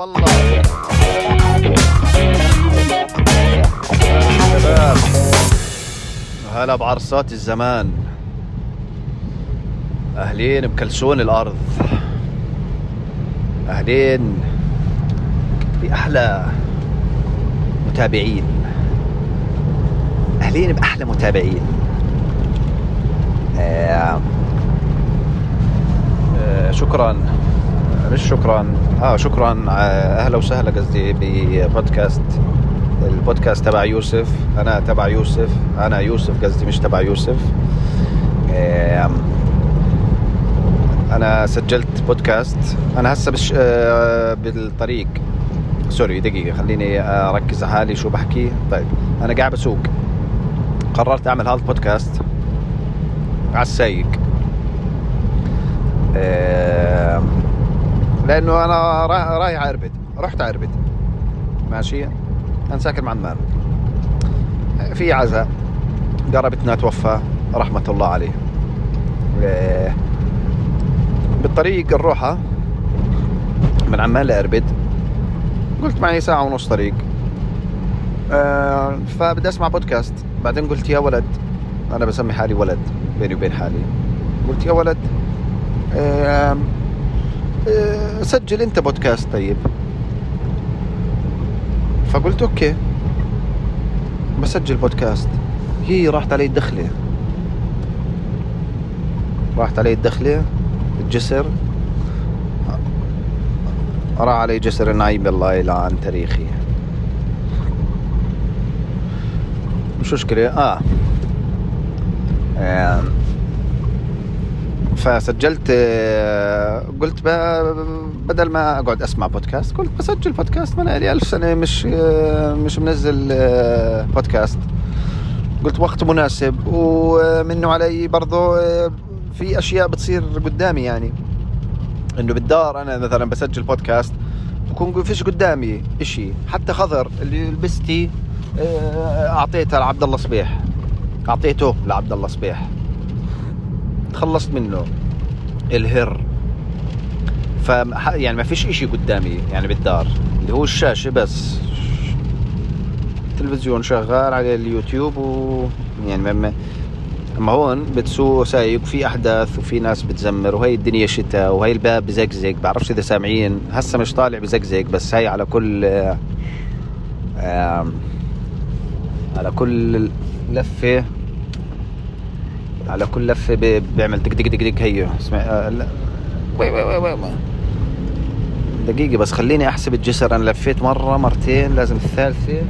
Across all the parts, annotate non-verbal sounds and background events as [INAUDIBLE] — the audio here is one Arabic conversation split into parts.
والله. هلا بعرصات الزمان. أهلين بكلسون الأرض. أهلين بأحلى متابعين. أهلين بأحلى متابعين. آه. آه شكرا. مش شكرا. آه شكرا. آه، أهلا وسهلا قصدي ببودكاست. البودكاست تبع يوسف. أنا تبع يوسف. أنا يوسف قصدي مش تبع يوسف. أنا سجلت بودكاست. أنا هسه بش آه بالطريق. سوري دقيقة. خليني أركز على حالي شو بحكي. طيب أنا قاعد بسوق. قررت أعمل هذا البودكاست على السايق لأنه أنا را- رايح اربد رحت اربد ماشي؟ أنا ساكن مع عمان في عزاء. قربتنا توفى رحمة الله عليه. آه، بالطريق نروحها من عمان لاربد قلت معي ساعة ونص طريق. آه، فبدي أسمع بودكاست. بعدين قلت يا ولد أنا بسمي حالي ولد بيني وبين حالي. قلت يا ولد آه، سجل انت بودكاست طيب. فقلت أوكي. بسجل بودكاست. هي راحت علي الدخلة. راحت علي الدخلة الجسر. راح علي جسر النعيم الله يلعن تاريخي. مش مشكلة. آه, آه. فسجلت آه، قلت بدل ما أقعد أسمع بودكاست قلت بسجل بودكاست. ما أنا لي ألف سنة مش آه، مش منزل آه، بودكاست. قلت وقت مناسب ومنه علي برضو آه، في أشياء بتصير قدامي يعني. إنه بالدار أنا مثلا بسجل بودكاست بكون فيش قدامي إشي. حتى خضر اللي لبستي اعطيتها لعبد الله صبيح. أعطيته لعبد الله صبيح. تخلصت منه الهر. ف يعني ما فيش إشي قدامي يعني بالدار. اللي هو الشاشة بس. التلفزيون شغال على اليوتيوب و يعني ما- ما أما هون بتسوق سايق وفي أحداث وفي ناس بتزمر وهي الدنيا شتاء وهي الباب بزقزق. بعرفش إذا سامعين. هسه مش طالع بزقزق بس هي على كل آه، آم، على كل لفة على كل لفه بيعمل دق دق دق دق هيو. اسمع آه، لا. وي وي وي وي. دقيقة بس خليني أحسب الجسر. أنا لفيت مرة مرتين لازم الثالثة.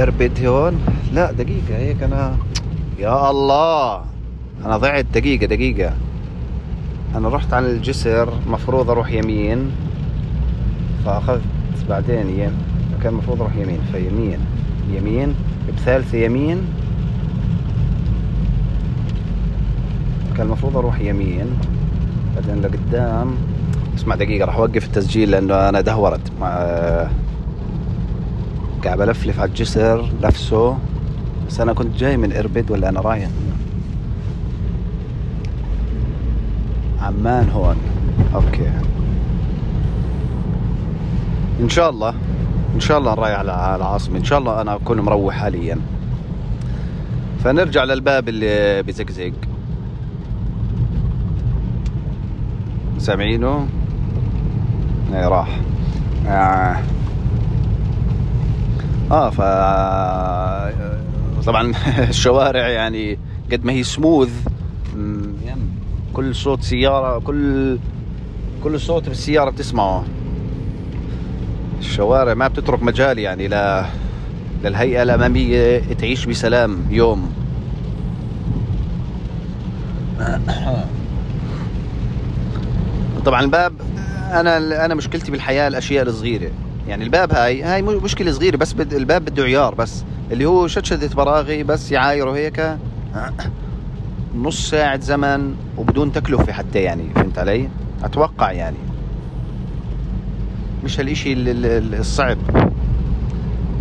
أربد هون. لا دقيقة هيك أنا يا الله. أنا ضعت. دقيقة دقيقة. أنا رحت على الجسر. مفروض أروح يمين. فأخذت بعدين ين... كان المفروض أروح يمين. فيمين. يمين. بثالثة يمين. كان المفروض أروح يمين. بعدين لقدام. اسمع دقيقة راح أوقف التسجيل لأنه أنا دهورت. مع قاعد بلفلف على الجسر نفسه. بس أنا كنت جاي من اربد ولا أنا رايح؟ عمان هون. أوكي. إن شاء الله. إن شاء الله رايح على العاصمة. إن شاء الله أنا أكون مروح حاليا. فنرجع للباب اللي بزقزق. سامعينه اي راح. آه. آه ف طبعا [LAUGHS] الشوارع يعني قد ما هي سموث يعني كل صوت سيارة كل كل صوت بالسيارة بتسمعه. الشوارع ما بتترك مجال يعني ل للهيئة الأمامية تعيش بسلام يوم. [COUGHS] طبعا الباب أنا أنا مشكلتي بالحياة الأشياء الصغيرة. يعني الباب هاي هاي مشكلة صغيرة بس بد الباب بده عيار بس. اللي هو شدشدة براغي بس يعايره هيك [CLEARS THROAT] نص ساعة زمن وبدون تكلفة حتى يعني فهمت علي؟ أتوقع يعني. مش ال- الصعب.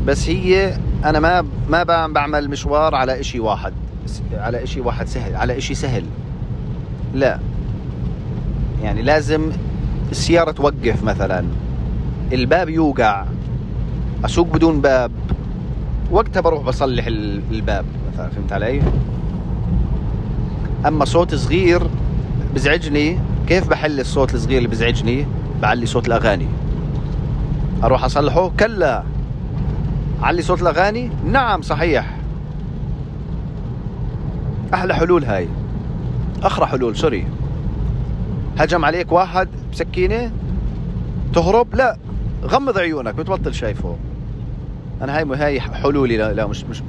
بس هي أنا ما ما بعمل مشوار على إشي واحد على إشي واحد سهل على إشي سهل. لا. يعني لازم السيارة توقف مثلا. الباب يوقع. أسوق بدون باب. وقتها بروح بصلح الباب مثلا فهمت علي؟ أما صوت صغير بزعجني. كيف بحل الصوت الصغير اللي بزعجني؟ بعلي صوت الأغاني. أروح أصلحه؟ كلا. علي صوت الأغاني؟ نعم صحيح. أحلى حلول هاي. أخرى حلول سوري. هجم عليك واحد بسكينة تهرب لا غمض عيونك بتبطل شايفه. أنا هاي هاي حلولي لا, لا مش مش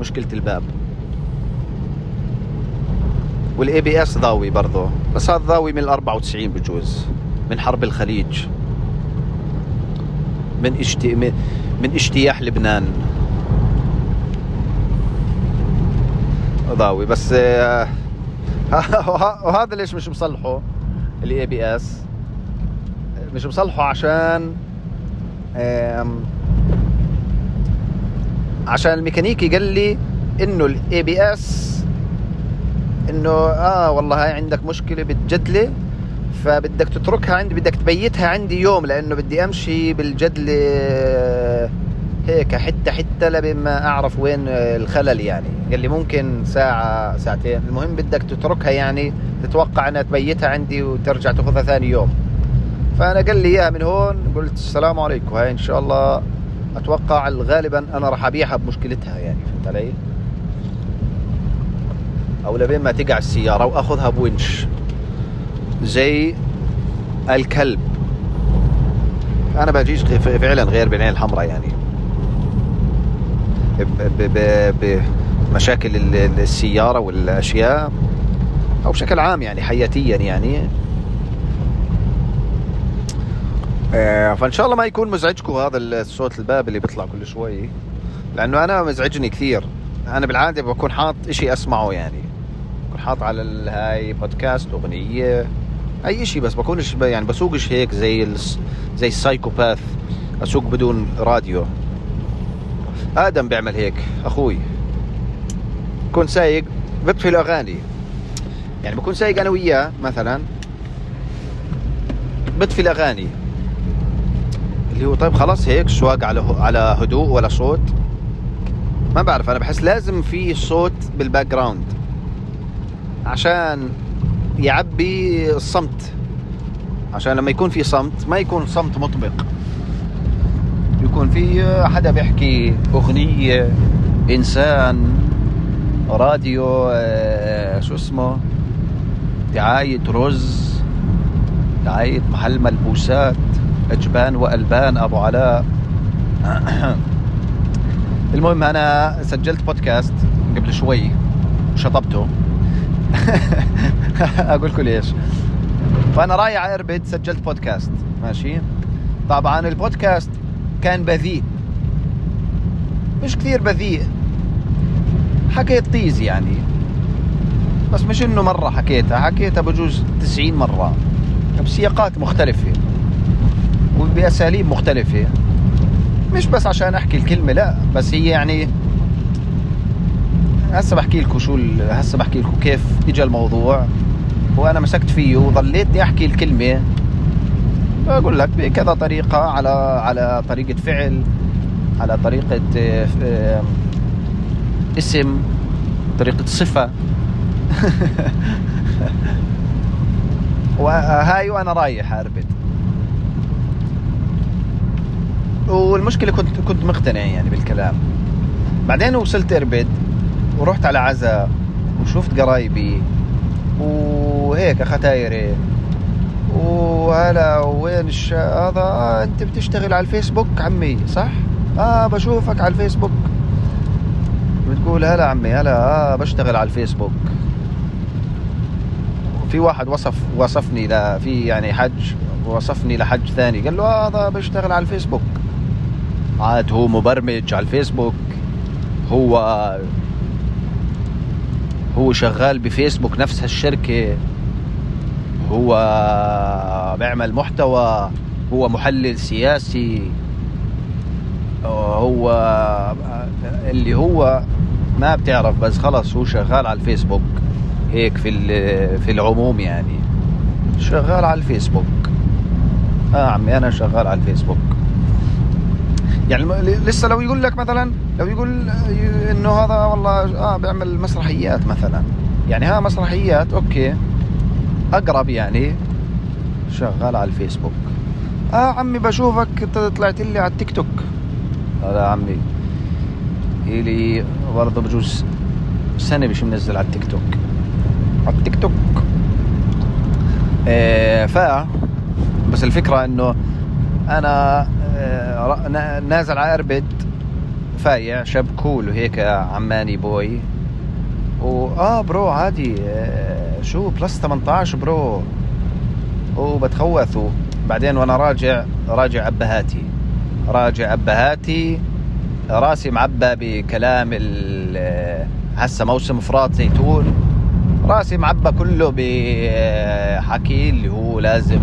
مشكلة الباب. وال ABS ضاوي برضه بس هذا ضاوي من ال 94 بجوز من حرب الخليج. من اشتي من اجتياح لبنان. ضاوي بس آه، [LAUGHS] وهذا ليش مش مصلحه؟ ال ABS. مش مصلحه عشان عشان الميكانيكي قال لي إنه ال ABS إنه آه والله هاي عندك مشكلة بالجدلة فبدك تتركها عندي بدك تبيتها عندي يوم لأنه بدي أمشي بالجدلة هيك حتة حتة ما أعرف وين الخلل يعني. قال لي ممكن ساعة ساعتين. المهم بدك تتركها يعني تتوقع أنها تبيتها عندي وترجع تاخذها ثاني يوم. فأنا قال لي إياها من هون. قلت السلام عليكم. هاي إن شاء الله أتوقع غالبا أنا راح أبيعها بمشكلتها يعني فهمت علي؟ أو لبين ما تقع السيارة وأخذها بونش زي الكلب. أنا بجيش فعلا غير بالعين الحمراء يعني. بمشاكل السيارة والأشياء أو بشكل عام يعني حياتيا يعني. آه، فإن شاء الله ما يكون مزعجكم هذا الصوت الباب اللي بيطلع كل شوي لأنه أنا مزعجني كثير. أنا بالعادة بكون حاط إشي أسمعه يعني. بكون حاط على هاي بودكاست أغنية أي شيء بس بكونش يعني بسوقش هيك زي زي السايكوباث أسوق بدون راديو. آدم بيعمل هيك أخوي. بكون سايق بطفي الاغاني يعني بكون سايق أنا وياه مثلا بطفي الاغاني اللي هو طيب خلاص هيك سواق على على هدوء ولا صوت؟ ما بعرف أنا بحس لازم في صوت بال background عشان يعبي الصمت. عشان لما يكون في صمت ما يكون صمت مطبق. يكون في حدا بيحكي أغنية إنسان راديو آه، شو اسمه؟ دعاية رز دعاية محل ملبوسات أجبان وألبان أبو علاء. [COUGHS] المهم أنا سجلت بودكاست قبل شوي وشطبته. [LAUGHS] أقول لكم ليش فأنا رايح أربد سجلت بودكاست. ماشي؟ طبعا البودكاست كان بذيء. مش كثير بذيء. حكيت طيز يعني. بس مش إنه مرة حكيتها حكيتها بجوز 90 مرة. بسياقات مختلفة. وبأساليب مختلفة. مش بس عشان أحكي الكلمة لا. بس هي يعني هسه بحكي لكم شو هسه بحكي لكم كيف اجى الموضوع. وأنا مسكت فيه وظليتني أحكي الكلمة. بقول لك بكذا طريقة على على طريقة فعل على طريقة آه، اسم طريقة صفة. [LAUGHS] وهاي وأنا رايح أربد. والمشكلة كنت كنت مقتنع يعني بالكلام. بعدين وصلت أربد ورحت على عزاء وشفت قرايبي وهيك ختايري. وهلا وين الش... هذا؟ آه انت بتشتغل على الفيسبوك عمي صح؟ آه بشوفك على الفيسبوك. بتقول هلا عمي هلا آه بشتغل على الفيسبوك. في واحد وصف وصفني ل في يعني حج وصفني لحج ثاني. قال له هذا آه بشتغل على الفيسبوك. عاد هو مبرمج على الفيسبوك. هو هو شغال بفيسبوك نفس هالشركة. هو بيعمل محتوى هو محلل سياسي هو اللي هو ما بتعرف بس خلص هو شغال على الفيسبوك هيك في في العموم يعني. شغال على الفيسبوك. آه عمي أنا شغال على الفيسبوك. يعني لسه لو يقول لك مثلا لو يقول إنه هذا والله آه بيعمل مسرحيات مثلا. يعني ها مسرحيات أوكي. أقرب يعني. شغال على الفيسبوك. آه عمي بشوفك طلعت لي على التيك توك. هذا عمي. إلي برضه بجوز سنة مش منزل على التيك توك. على التيك توك. إيه ف بس الفكرة إنه أنا إيه نازل على أربد. فايع شاب cool وهيك عماني boy و آه bro عادي إيه شو؟ plus 18 bro. وبتخوث بعدين وأنا راجع راجع أبهاتي. راجع أبهاتي. راسي معبى بكلام هسه موسم فرات زيتون. راسي معبى كله بحكي اللي هو لازم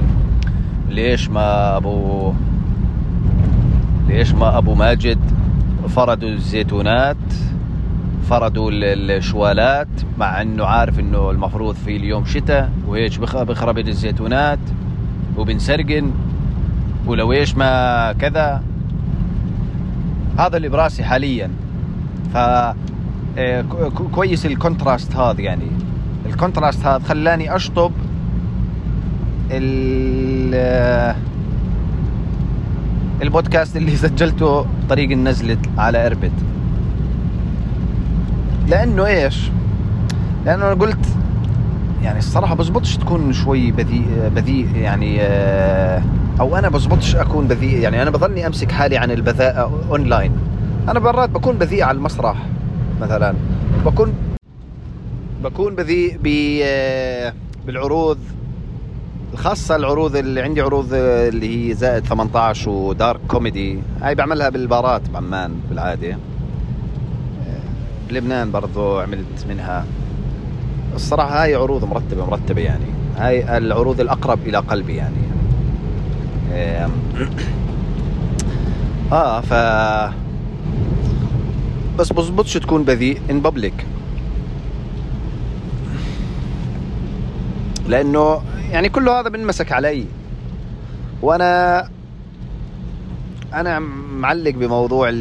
ليش ما أبو ليش ما أبو ماجد فرضوا الزيتونات؟ فرضوا الشوالات مع إنه عارف إنه المفروض في اليوم شتاء وهيك بخرب الزيتونات وبنسرقن ولو إيش ما كذا. هذا اللي براسي حاليا. ف إيه، كويس ال contrast هذا يعني. ال contrast هذا خلاني أشطب البودكاست اللي سجلته طريق النزلة على اربد لأنه إيش؟ لأنه أنا قلت يعني الصراحة بزبطش تكون شوي بذيء بذيء يعني آه، أو أنا بزبطش أكون بذيء يعني أنا بظني أمسك حالي عن البذاءه أونلاين. أنا مرات بكون بذيء على المسرح مثلا. بكون بكون بذيء آه، بالعروض خاصة العروض اللي عندي عروض اللي هي زائد 18 و dark comedy هاي بعملها بالبارات بعمان بالعادة. بلبنان برضو عملت منها. الصراحة هاي عروض مرتبة مرتبة يعني. هاي العروض الأقرب إلى قلبي يعني. [CLEARS THROAT] آه ف بس بزبطش تكون بذيء. ان بابليك لأنه يعني كله هذا بنمسك علي. وأنا أنا معلق بموضوع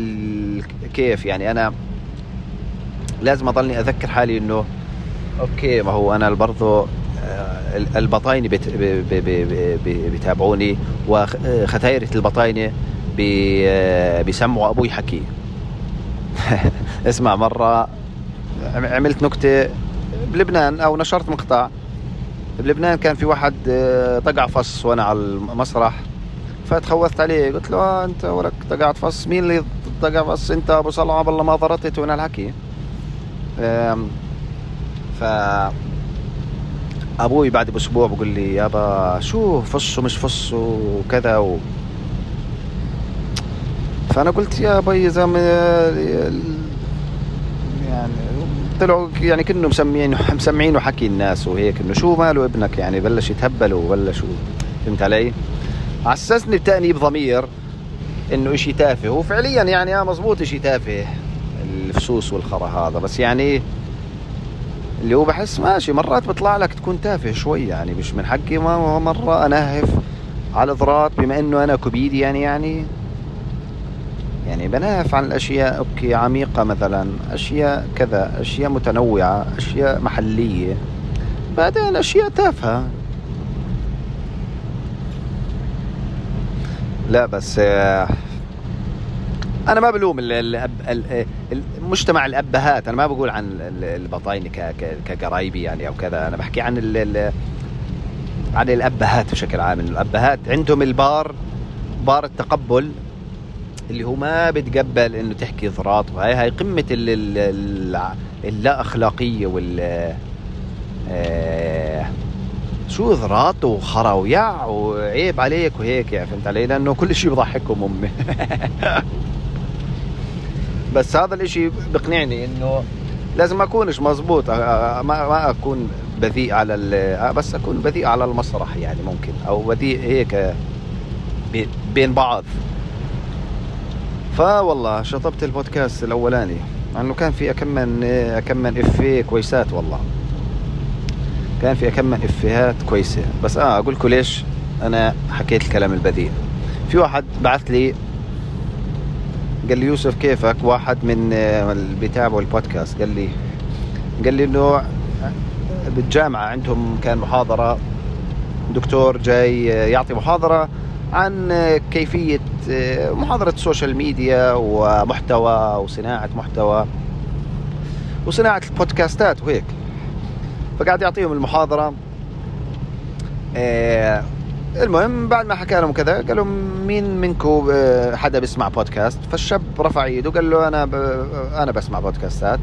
كيف يعني أنا لازم أضلني أذكر حالي إنه أوكي ما هو أنا برضه آه، البطاينه بيتابعوني وختايرة البطاينة آه، بيسمعوا أبوي حكي. [LAUGHS] اسمع مرة عملت نكتة بلبنان أو نشرت مقطع. بلبنان كان في واحد آه، طقع فص وأنا على المسرح. فتخوثت عليه قلت له آه أنت ولك طقعت فص؟ مين اللي طقع فص؟ أنت أبو صلعه والله ما ضرطت وأنا الحكي. ف أبوي بعد بأسبوع بقول لي يابا شو فص ومش فص وكذا و... فأنا قلت يا بي زلمه يعني طلعوا يعني كأنه مسميين مسمعينه حكي الناس وهيك إنه شو ماله ابنك يعني بلش يتهبل ولا شو فهمت علي؟ عسسني بتأنيب ضمير إنه إشي تافه وفعليا يعني آه مزبوط إشي تافه الفسوس والخرا هذا بس يعني اللي هو بحس ماشي مرات بيطلع لك تكون تافه شوي يعني مش من حقي ما مرة أنهف على الاضرات بما إنه أنا كوبيدي يعني يعني يعني بنهف عن الأشياء أوكي عميقة مثلا أشياء كذا أشياء متنوعة أشياء محلية بعدين أشياء تافهة. لا بس أنا ما بلوم الأب المجتمع الأبهات. أنا ما بقول عن البطاينه كقرايبي يعني أو كذا. أنا بحكي عن ال عن الأبهات بشكل عام. الأبهات عندهم البار بار التقبل اللي هو ما بتقبل إنه تحكي ضراط. وهي هاي قمة اللا أخلاقية وال آه، شو ضراط وخرا ويع وعيب عليك وهيك يعني فهمت علي؟ لأنه كل شيء بضحكهم أمي. [LAUGHS] بس هذا الإشي بقنعني إنه لازم أكونش مزبوط ما ما أكون بذيء على بس أكون بذيء على المسرح يعني ممكن أو بذيء هيك بين بعض. فوالله شطبت البودكاست الأولاني مع انه كان في اكمن اكمن افيه كويسات والله. كان في اكمن إفيهات كويسة. بس آه أقول لكم ليش أنا حكيت الكلام البذيء. في واحد بعث لي قال لي يوسف كيفك؟ واحد من اللي بيتابعوا البودكاست. قال لي قال لي إنه بالجامعة عندهم كان محاضرة. دكتور جاي يعطي محاضرة عن كيفية محاضرة ال social media ومحتوى وصناعة محتوى وصناعة ال podcastات وهيك. فقاعد يعطيهم المحاضرة. آه، المهم بعد ما حكى لهم كذا قال لهم مين منكم آه، حدا بيسمع بودكاست؟ فالشاب رفع ايده قال له أنا ب... أنا بسمع podcastات.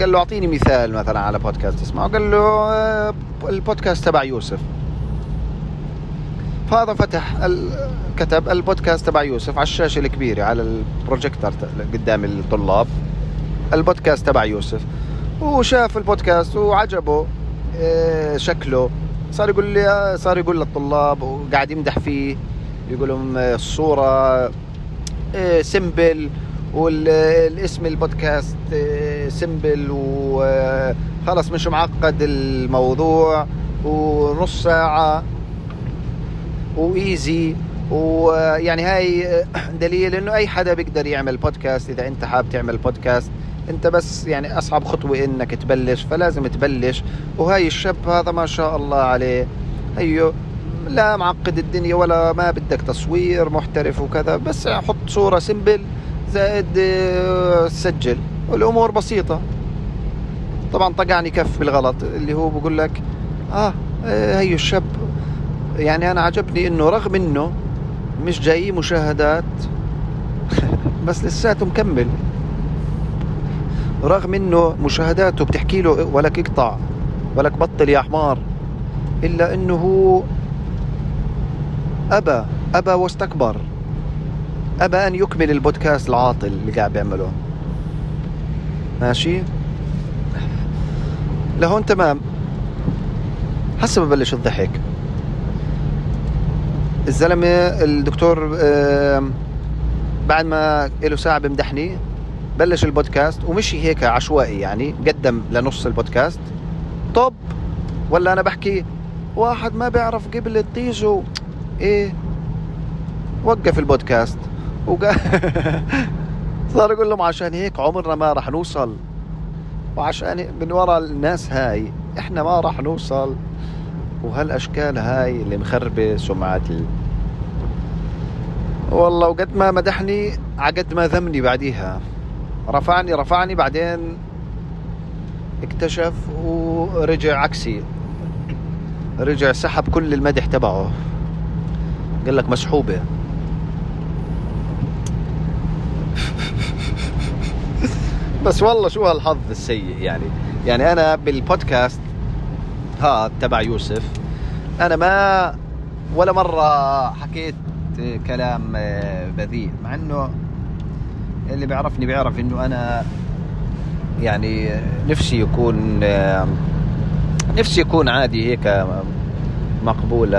قال له أعطيني مثال مثلا على بودكاست تسمعه. قال له آه، البودكاست تبع يوسف. فهذا فتح ال... كتب البودكاست تبع يوسف على الشاشة الكبيرة على البروجيكتور قدام الطلاب. البودكاست تبع يوسف. وشاف البودكاست وعجبه شكله. صار يقول لي صار يقول للطلاب وقاعد يمدح فيه. يقول لهم الصورة simple والاسم البودكاست سمبل وخلص مش معقد الموضوع. ونص ساعة وإيزي. ويعني هاي دليل إنه أي حدا بيقدر يعمل بودكاست إذا أنت حابب تعمل بودكاست انت بس يعني اصعب خطوة انك تبلش فلازم تبلش. وهاي الشاب هذا ما شاء الله عليه. هيو لا معقد الدنيا ولا ما بدك تصوير محترف وكذا بس حط صورة سمبل زائد آه، سجل. والأمور بسيطة. طبعا طقعني كف بالغلط اللي هو بقول لك آه, آه، هيو الشاب يعني أنا عجبني إنه رغم إنه مش جاي مشاهدات [LAUGHS] بس لساته مكمل. رغم إنه مشاهداته بتحكي له ولك اقطع ولك بطل يا حمار إلا إنه هو أبى أبى واستكبر أبى أن يكمل البودكاست العاطل اللي قاعد بيعمله. ماشي؟ لهون تمام. هسه ببلش الضحك. الزلمة الدكتور بعد ما له ساعة بمدحني بلش البودكاست ومشي هيك عشوائي يعني قدم لنص البودكاست. طب ولا أنا بحكي واحد ما بيعرف قبل تيجو إيه؟ وقف البودكاست. وقال [LAUGHS] صار يقول لهم عشان هيك عمرنا ما راح نوصل. وعشان من وراء الناس هاي إحنا ما راح نوصل. وهالأشكال هاي اللي مخربة سمعة والله وقد ما مدحني عقد ما ذمني بعديها. رفعني رفعني بعدين اكتشف ورجع عكسي. رجع سحب كل المدح تبعه. قال لك مسحوبة. بس والله شو هالحظ السيء يعني. يعني أنا بالبودكاست ها تبع يوسف أنا ما ولا مرة حكيت كلام بذيء مع إنه اللي بيعرفني بيعرف إنه أنا يعني نفسي يكون نفسي يكون عادي هيك مقبولة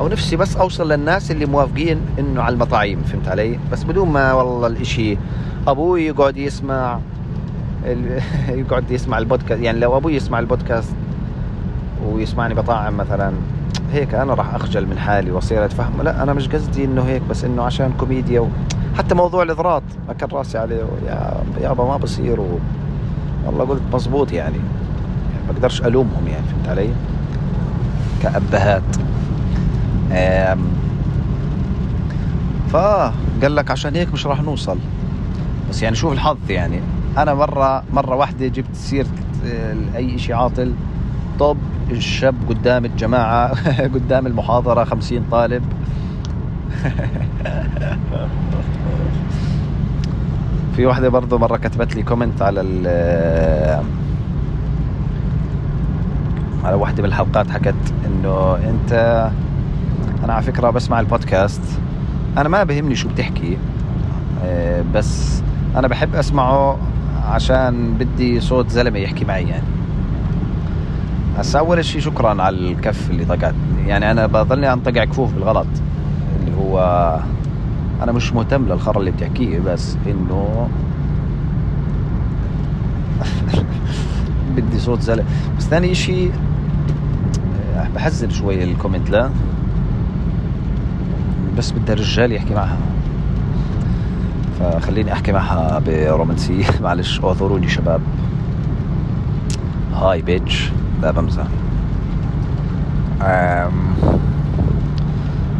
أو نفسي بس أوصل للناس اللي موافقين إنه على المطاعيم فهمت علي؟ بس بدون ما والله الإشي أبوي يقعد يسمع [LAUGHS] يقعد يسمع البودكاست يعني لو أبوي يسمع البودكاست ويسمعني بطاعم مثلا هيك أنا راح أخجل من حالي وأصير أتفهم لا أنا مش قصدي إنه هيك بس إنه عشان كوميديا و... حتى موضوع الاضرات أكل راسي عليه يا يابا ما بصير و... والله قلت مزبوط يعني. يعني بقدرش ألومهم يعني فهمت علي؟ كأبهات. أم... فقال لك عشان هيك مش راح نوصل. بس يعني شوف الحظ يعني. أنا مره مرة واحدة جبت سيرة آه، أي شيء عاطل. طب الشاب قدام الجماعة [LAUGHS] قدام المحاضرة خمسين طالب. [LAUGHS] في واحدة برضو مرة كتبت لي كومنت على ال على واحدة من الحلقات حكت إنه أنت أنا على فكرة بسمع البودكاست أنا ما بهمني شو بتحكي آه، بس أنا بحب أسمعه عشان بدي صوت زلمة يحكي معي يعني. هسا أول شيء شكرا على الكف اللي طقعت يعني أنا بضلني انطقع كفوف بالغلط. هو أنا مش مهتم للخرا اللي بتحكيه بس إنه [LAUGHS] بدي صوت زلمة. بس ثاني إشي بحزن شوي ال comment لا. بس بدها رجال يحكي معها. فخليني أحكي معها برومانسية. [LAUGHS] معلش اعذروني شباب. هاي bitch لا بمزح.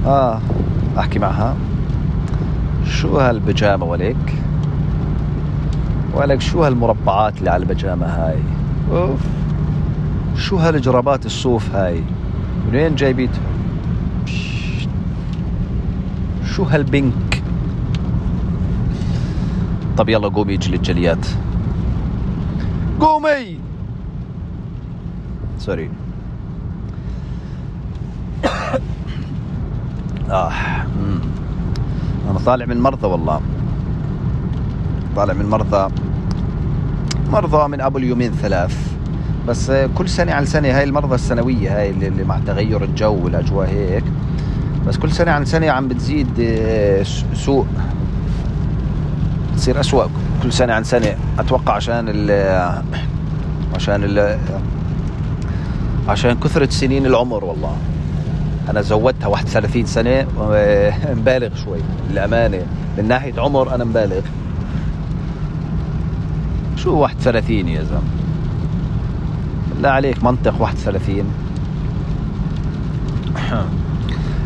آه. أحكي معها. شو هالبيجامه ولك ولك شو هالمربعات اللي على البيجامه هاي؟ أوف. شو هالجرابات الصوف هاي؟ منين جايبيتها شو هالبنك؟ طب يلا قومي اجلي الجليات. قومي! سوري. آه. أنا طالع من مرضى والله. طالع من مرضى. مرضى من أبو اليومين ثلاث. بس كل سنة عن سنة هاي المرضى السنوية هاي اللي مع تغير الجو والأجواء هيك. بس كل سنة عن سنة عم بتزيد آه، سوء. تصير أسوأ. كل سنة عن سنة. أتوقع عشان ال عشان ال عشان كثرة سنين العمر والله. أنا زودتها 31 سنة [LAUGHS] مبالغ شوي للأمانة. من ناحية عمر أنا مبالغ. شو 31 يا زلمة؟ لا عليك منطق 31 [CLEARS THROAT]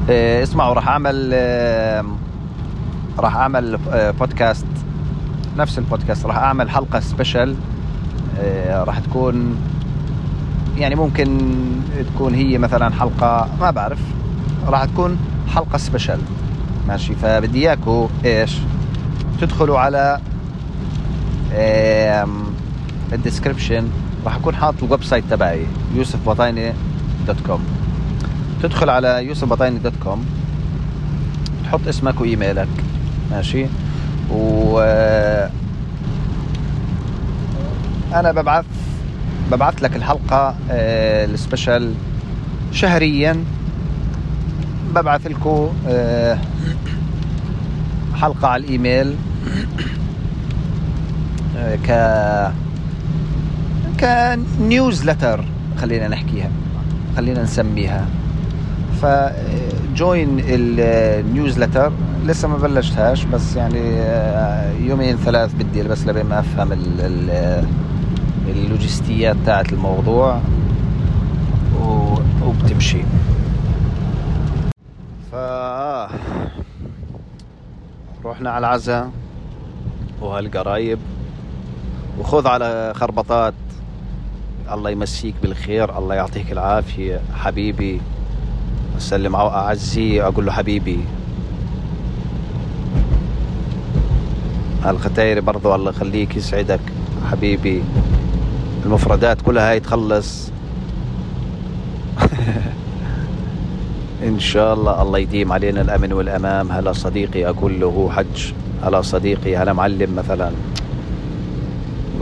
إيه، اسمعوا راح أعمل إيه، راح أعمل بودكاست نفس البودكاست راح أعمل حلقة سبيشل راح تكون يعني ممكن تكون هي مثلا حلقة ما بعرف راح تكون حلقة special. ماشي؟ فبدي اياكم إيش؟ تدخلوا على ال description راح أكون حاط ال website تبعي يوسف بطايني dot com. تدخل على يوسف بطايني dot com. تحط اسمك وإيميلك. ماشي؟ و أنا ببعث ببعث لك الحلقة آه، ال special. شهريا ببعث لكم آه، حلقة على الإيميل. آه، ك ك newsletter خلينا نحكيها خلينا نسميها. ف join ال newsletter لسه ما بلشتهاش بس يعني يومين ثلاث بدي بس لبين ما أفهم اللوجستيات تاعت الموضوع وبتمشي. ف رحنا على العزاء وهالقرايب. وخذ على خربطات. الله يمسيك بالخير الله يعطيك العافية. حبيبي أسلم على أعزي أقول له حبيبي. الختايري برضو الله يخليك يسعدك. حبيبي. المفردات كلها هاي تخلص. [LAUGHS] إن شاء الله الله يديم علينا الأمن والأمام. هلا صديقي أقول له حج. هلا صديقي هلا معلم مثلا.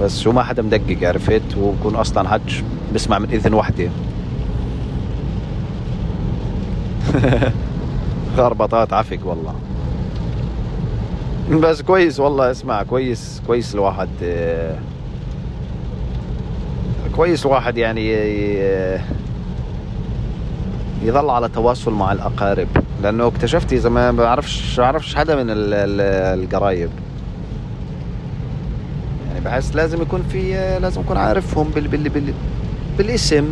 بس شو ما حدا مدقق عرفت؟ وبكون أصلا حج. بسمع من إذن وحدة. [LAUGHS] خربطات عفق والله. بس كويس والله اسمع كويس كويس الواحد. كويس الواحد يعني يظل على تواصل مع الأقارب. لأنه اكتشفت اذا ما بعرفش بعرفش حدا من القرايب. يعني بحس لازم يكون في لازم أكون عارفهم بال بال بال بالاسم.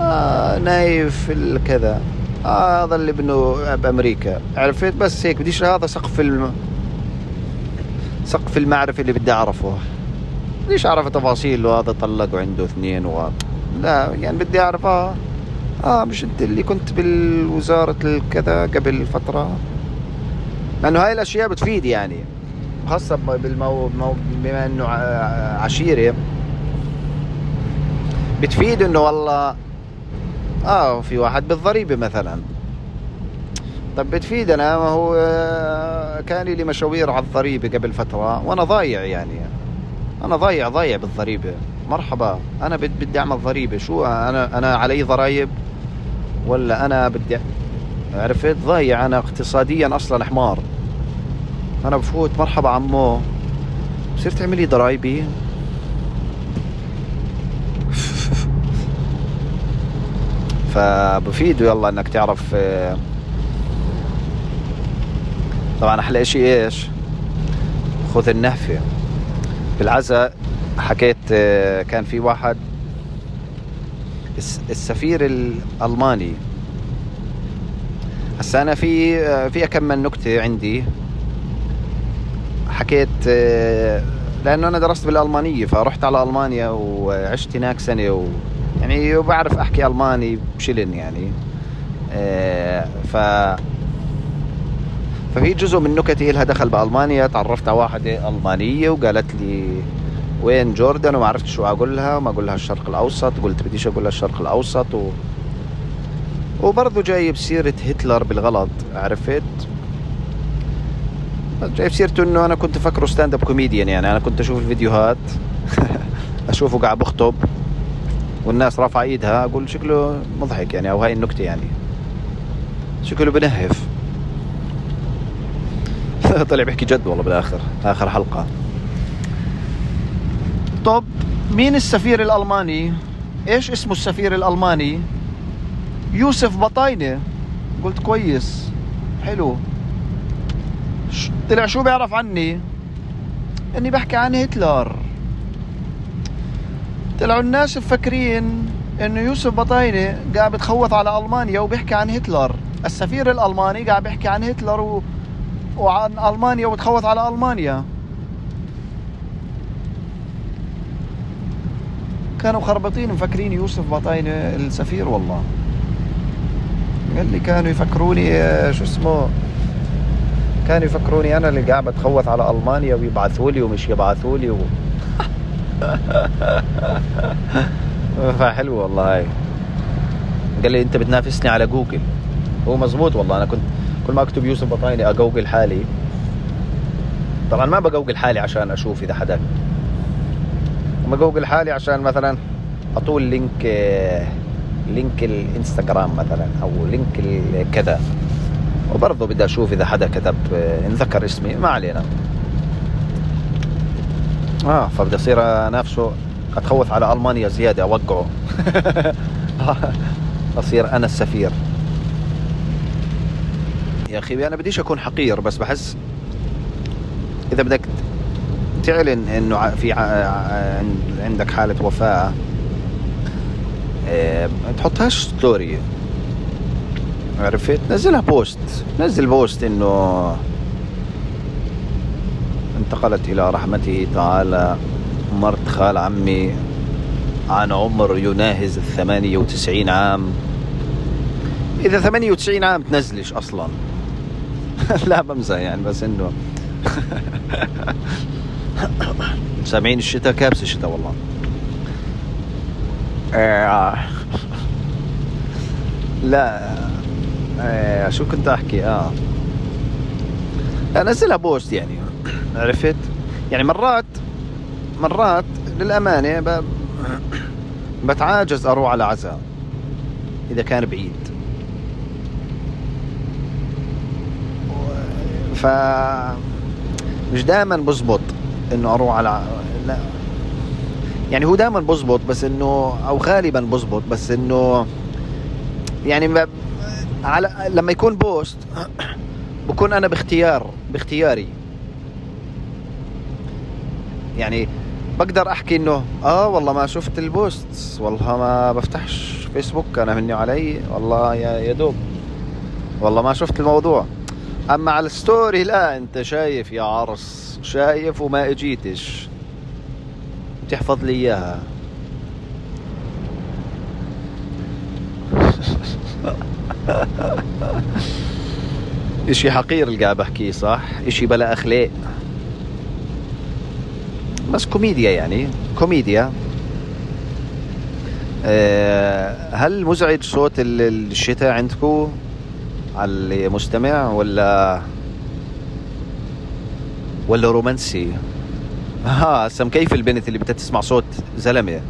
آه نايف الكذا. آه هذا اللي ابنه بامريكا عرفت؟ بس هيك بديش هذا سقف الم... سقف المعرفة اللي بدي أعرفه. بديش أعرف تفاصيل وهذا طلق وعنده اثنين و لا يعني بدي اعرف آه مش أنت اللي كنت بالوزارة الكذا قبل فترة؟ لأنه هاي الأشياء بتفيد يعني خاصة بالمو... بما إنه عشيرة. بتفيد إنه والله آه في واحد بالضريبة مثلا. طب بتفيدنا ما هو آه، كان لي مشاوير على الضريبة قبل فترة وأنا ضايع يعني. أنا ضايع ضايع بالضريبة. مرحبا. أنا بدي أعمل ضريبة. شو أنا أنا علي ضرايب ولا أنا بدي عرفت؟ ضايع أنا اقتصاديا أصلا حمار. أنا بفوت. مرحبا عمو. بصير تعملي ضرايبي؟ [LAUGHS] فبفيد يلا إنك تعرف طبعا أحلى شيء إيش؟ خذ النهفة. بالعزاء حكيت آه، كان في واحد السفير الألماني. هسا أنا في آه، في كم من نكتة عندي. حكيت آه، لأنه أنا درست بالألمانية فرحت على ألمانيا وعشت هناك سنة و يعني وبعرف أحكي ألماني بشلن يعني. ف ففي جزء من نكتي لها دخل بألمانيا تعرفت على واحدة ألمانية وقالت لي وين جوردن وما عرفت شو أقول لها وما أقول لها الشرق الأوسط قلت بديش أقول لها الشرق الأوسط و... وبرضه جايب سيرة هتلر بالغلط عرفت؟ جايب سيرته إنه أنا كنت فكره stand-up comedian يعني أنا كنت أشوف الفيديوهات [LAUGHS] أشوفه قاعد بخطب والناس رافعة إيدها أقول شكله مضحك يعني أو هاي النكتة يعني. شكله بنهف. [LAUGHS] طلع بيحكي جد والله بالآخر آخر حلقة. طب مين السفير الألماني؟ إيش اسمه السفير الألماني؟ يوسف بطاينة. قلت كويس. حلو. طلع شو بيعرف عني؟ إني بحكي عن هتلر. طلعوا الناس مفكرين إنه يوسف بطاينة قاعد بتخوث على ألمانيا وبيحكي عن هتلر. السفير الألماني قاعد بيحكي عن هتلر و... وعن ألمانيا وتخوث على ألمانيا. كانوا خربطين مفكرين يوسف بطاينة السفير والله. قال لي كانوا يفكروني آه، شو اسمه؟ كانوا يفكروني أنا اللي قاعد بتخوث على ألمانيا ويبعثوا لي ومش يبعثوا لي و... [LAUGHS] فحلو والله. هاي قال لي أنت بتنافسني على جوجل. هو مزبوط والله أنا كنت كل ما أكتب يوسف بطايني اجوجل حالي طبعا ما بجوجل حالي عشان أشوف إذا حدا. بجوجل حالي عشان مثلا أطول link link الإنستغرام مثلا أو link كذا وبرضه بدي أشوف إذا حدا كتب إن ذكر اسمي ما علينا. آه فبدي أصير انافسه أتخوف على ألمانيا زيادة أوقعه. [LAUGHS] أصير أنا السفير. يا أخي أنا بديش أكون حقير بس بحس إذا بدك تعلن إنه في عندك حالة وفاة آه، تحطهاش story عرفت؟ نزلها post نزل post إنه انتقلت إلى رحمته تعالى مرت خال عمي. عن عمر يناهز الثمانية وتسعين عام. إذا ثمانية وتسعين عام تنزلش أصلا. [LAUGHS] لا بمزح يعني بس إنه [LAUGHS] سامعين الشتاء؟ كابس الشتاء والله. آه. لا آه شو كنت أحكي؟ آه. انزلها بوست يعني عرفت؟ يعني مرات مرات للأمانة ب... بتعاجز أروح على عزاء إذا كان بعيد. ف مش دائما بزبط إنه أروح على لا. يعني هو دائما بزبط بس انه أو غالبا بزبط بس إنه يعني ب... على لما يكون بوست [CLEARS THROAT] بكون أنا باختيار باختياري. يعني بقدر أحكي إنه آه والله ما شفت ال post والله ما بفتحش فيسبوك أنا مني علي والله يا دوب. والله ما شفت الموضوع. أما على ال story لا أنت شايف يا عرس شايف وما أجيتش. تحفظ لي إياها. [LAUGHS] إشي حقير اللي قاعد بحكيه صح؟ إشي بلا أخلاق. بس كوميديا يعني كوميديا. أه هل مزعج صوت الشتاء عندكم على المستمع ولا ولا رومانسي؟ ها هسه كيف البنت اللي بدها تسمع صوت زلمة؟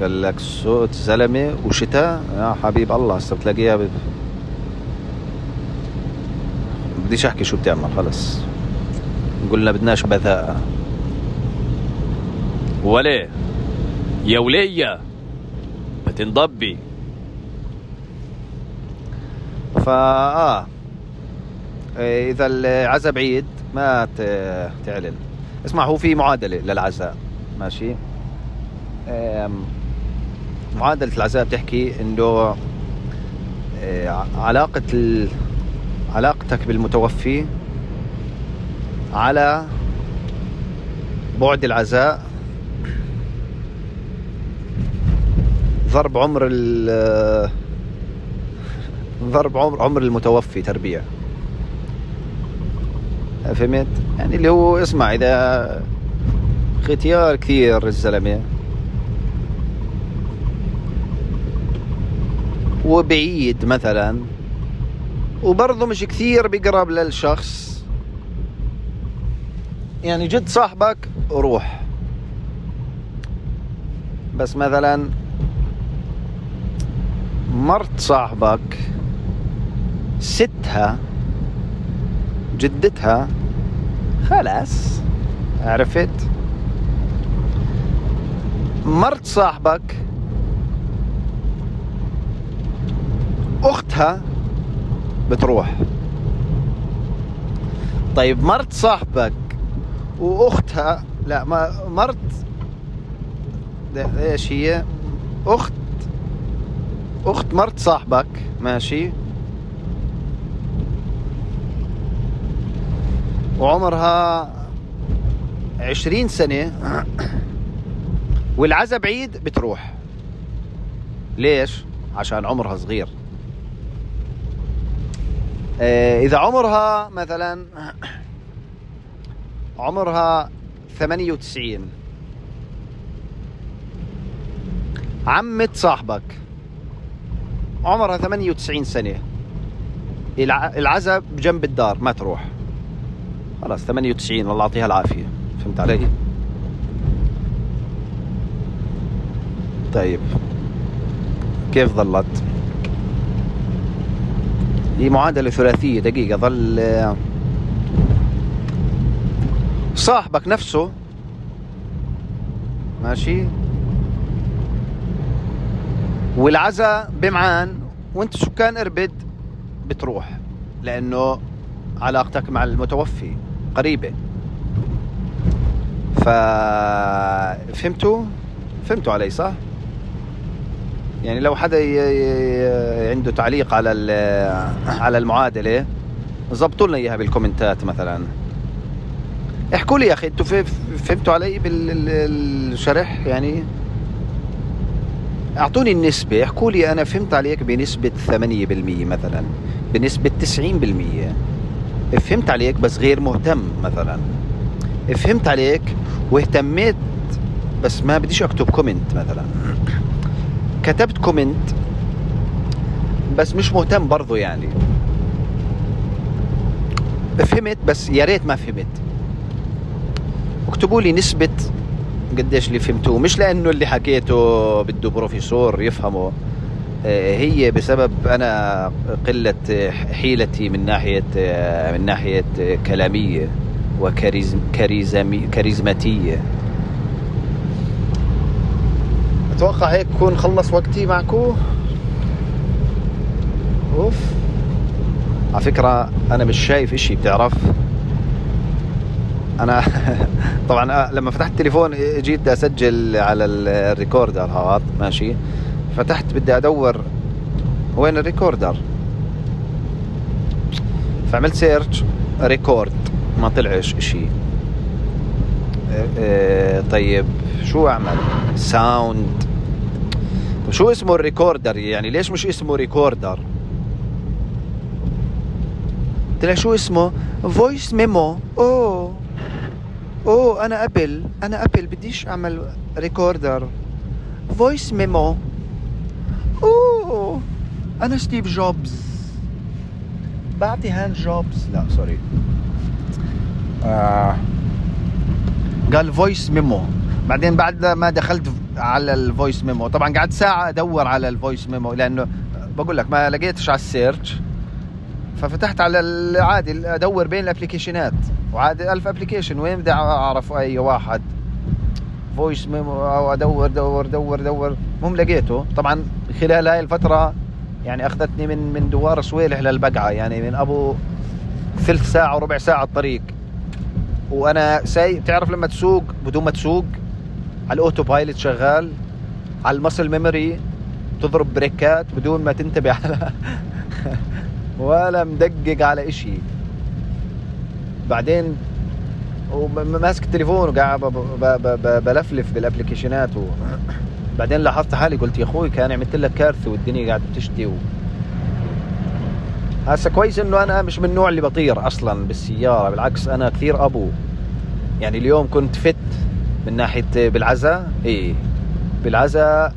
قال لك صوت زلمة وشتاء؟ يا حبيب الله هسه بتلاقيها ب... بديش أحكي شو بتعمل خلص. قلنا بدناش بذاءة وليه؟ يا ولية بتنضبي. فا آه. إيه، إذا العزاء بعيد ما تعلن. اسمع هو في معادلة للعزاء. ماشي؟ معادلة العزاء بتحكي إنه إيه، علاقة ال... علاقتك بالمتوفي على بعد العزاء ضرب عمر ال ضرب عمر عمر المتوفي تربيع فهمت؟ يعني اللي هو اسمع إذا ختيار كثير الزلمه وبعيد مثلا. وبرضه مش كثير بيقرب للشخص. يعني جد صاحبك روح. بس مثلا مرت صاحبك ستها جدتها خلاص عرفت؟ مرت صاحبك أختها بتروح. طيب مرت صاحبك وأختها لا ما مرت إيش هي؟ أخت أخت مرت صاحبك ماشي. وعمرها عشرين سنة. والعزا بعيد بتروح. ليش؟ عشان عمرها صغير. آه، إذا عمرها مثلا عمرها ثمانية وتسعين. عمة صاحبك. عمرها ثمانية وتسعين سنة. العزا بجنب الدار ما تروح. خلاص 98 الله يعطيها العافية. فهمت علي؟ طيب. كيف ظلت؟ هي معادلة ثلاثية دقيقة. ظل صاحبك نفسه. ماشي. والعزا بمعان وانت سكان اربد بتروح لأنه علاقتك مع المتوفي. قريبة. فهمتوا؟ فهمتوا علي صح؟ يعني لو حدا عنده تعليق على على المعادلة ظبطوا لنا إياها بالكومنتات مثلا. احكوا لي يا أخي أنتوا فهمتوا علي بالشرح يعني أعطوني النسبة احكوا لي أنا فهمت عليك بنسبة 8% مثلا بنسبة 90% فهمت عليك بس غير مهتم مثلا. فهمت عليك واهتميت بس ما بديش أكتب comment مثلا. كتبت comment بس مش مهتم برضو يعني. فهمت بس يا ريت ما فهمت. اكتبوا لي نسبة قديش اللي فهمتوه مش لأنه اللي حكيته بده بروفيسور يفهمه. هي بسبب أنا قلة حيلتي من ناحية من ناحية كلامية وكاريزمي كاريزماتية. أتوقع هيك بكون خلص وقتي معكو. أوف. على فكرة أنا مش شايف إشي بتعرف؟ أنا [LAUGHS] طبعا آه، لما فتحت التليفون جيت أسجل على ال recorder هذا ماشي؟ فتحت بدي أدور وين ال recorder. فعملت search record ما طلعش إشي. آه آه طيب شو أعمل؟ sound شو اسمه ال recorder؟ يعني ليش مش اسمه recorder طلع شو اسمه؟ voice memo أوه. أوه أنا أبل أنا أبل بديش أعمل recorder voice memo أوه. أنا ستيف جوبز. بعطي hand jobs. لا sorry. آه. قال voice memo بعدين بعد ما دخلت على ال voice memo طبعا قعدت ساعة أدور على ال voice memo لأنه بقول لك ما لقيتش على ال search ففتحت على العادي أدور بين ال applicationات. وعادي ألف application. وين بدي أعرف أي واحد؟ voice memo أو ادور دور دور دور. المهم لقيته طبعا خلال هاي الفترة يعني أخذتني من من دوار صويلح للبقعة. يعني من أبو ثلث ساعة وربع ساعة الطريق. وأنا سايق بتعرف لما تسوق؟ بدون ما تسوق على ال autopilot شغال. على المسل ميموري تضرب بريكات بدون ما تنتبه على [LAUGHS] ولا مدقق على إشي. بعدين وماسك التليفون وقاعد بلفلف بالابلكيشنات و... بعدين لاحظت حالي قلت يا أخوي كان عملت لك كارثة والدنيا قاعدة بتشتي و... هسه كويس إنه أنا مش من النوع اللي بطير أصلا بالسيارة بالعكس أنا كثير أبو. يعني اليوم كنت فت من ناحية بالعزاء إيه بالعزاء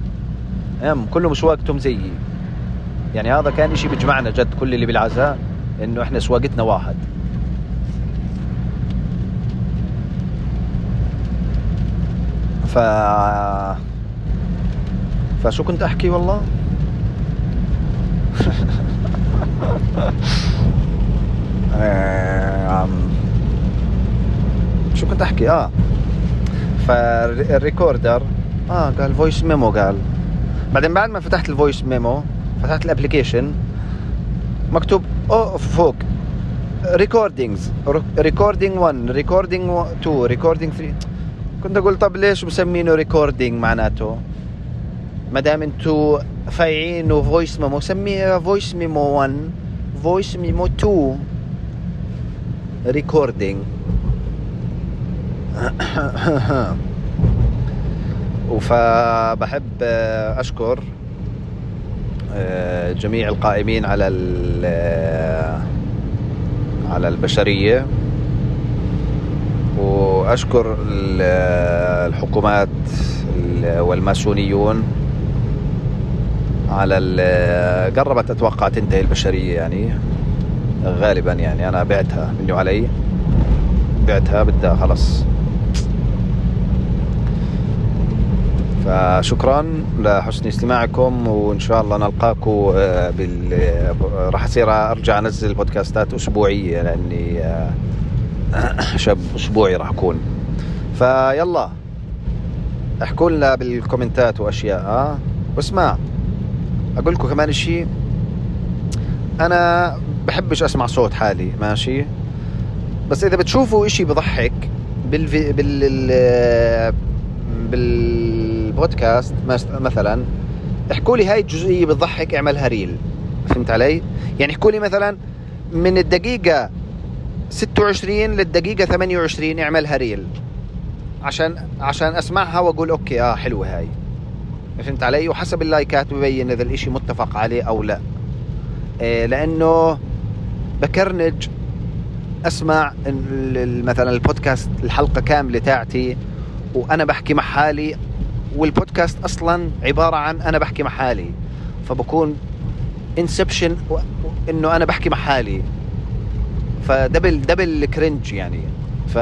أم كلهم سواقتهم زيي. يعني هذا كان إشي بيجمعنا جد كل اللي بالعزاء إنه إحنا سواقتنا واحد. ف فشو كنت أحكي والله؟ [LAUGHS] شو كنت أحكي؟ آه. فال recorder آه قال voice memo قال. بعدين بعد ما فتحت ال voice memo فتحت ال application مكتوب أو فوق. recordings recording 1 recording 2 recording 3 كنت أقول طب ليش مسمينه recording معناته؟ ما دام انتو فايعينه voice memo سميها voice memo 1 voice memo 2 ريكوردينج فبحب أشكر آه، جميع القائمين على على البشرية. واشكر الحكومات والماسونيون على قربت أتوقع تنتهي البشرية يعني. غالبا يعني أنا بعتها مني وعلي. بعتها بدها خلص. فشكرا لحسن استماعكم وإن شاء الله نلقاكم آه، بال راح أصير أرجع أنزل بودكاستات أسبوعية لأني آه، [COUGHS] شاب أسبوعي راح أكون. فيلا احكوا لنا بال comment ات وأشياء ها واسمع أقول لكم كمان شيء أنا بحبش أسمع صوت حالي ماشي؟ بس إذا بتشوفوا إشي بضحك بالفي... بال بالبودكاست مثلا احكوا لي هاي الجزئية بتضحك اعملها reel. فهمت علي؟ يعني احكوا لي مثلا من الدقيقة 26 للدقيقة 28 اعملها reel عشان عشان أسمعها وأقول okay آه حلوة هاي. فهمت علي؟ وحسب ال like ات ببين إذا الإشي متفق عليه أو لا. إيه لأنه ب cringe أسمع مثلا البودكاست الحلقة كاملة تاعتي وأنا بحكي مع حالي والبودكاست أصلا عبارة عن أنا بحكي مع حالي. فبكون inception إنه أنا بحكي مع حالي. ف double double cringe يعني. ف...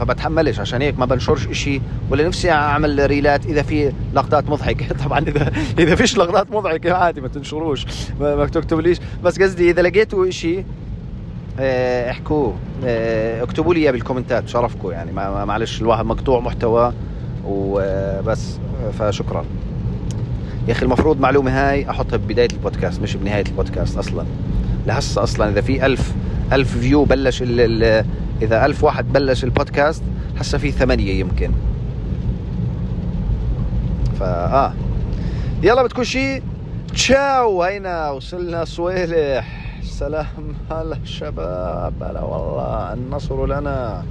فبتحملش. عشان هيك ما بنشرش إشي. ولا نفسي أعمل reel ات إذا في لقطات مضحكة. [LAUGHS] طبعا اذا إذا فيش لقطات مضحكة عادي ما تنشروش. ما تكتبليش بس قصدي إذا لقيتوا إشي آه، احكوه. آه، اكتبوا لي إياه بال comment ات. شرفكم يعني. معلش الواحد مقطوع محتوى. وبس فشكرا. يا أخي المفروض معلومة هاي أحطها ببداية البودكاست مش بنهاية البودكاست أصلا. لهسه أصلا إذا في ألف ألف فيو بلش الـ الـ إذا ألف واحد بلش البودكاست هسه في ثمانية يمكن. فآه يلا بتكون شي؟ تشاو هينا وصلنا صويلح. سلام هلا شباب. هلا والله النصر لنا.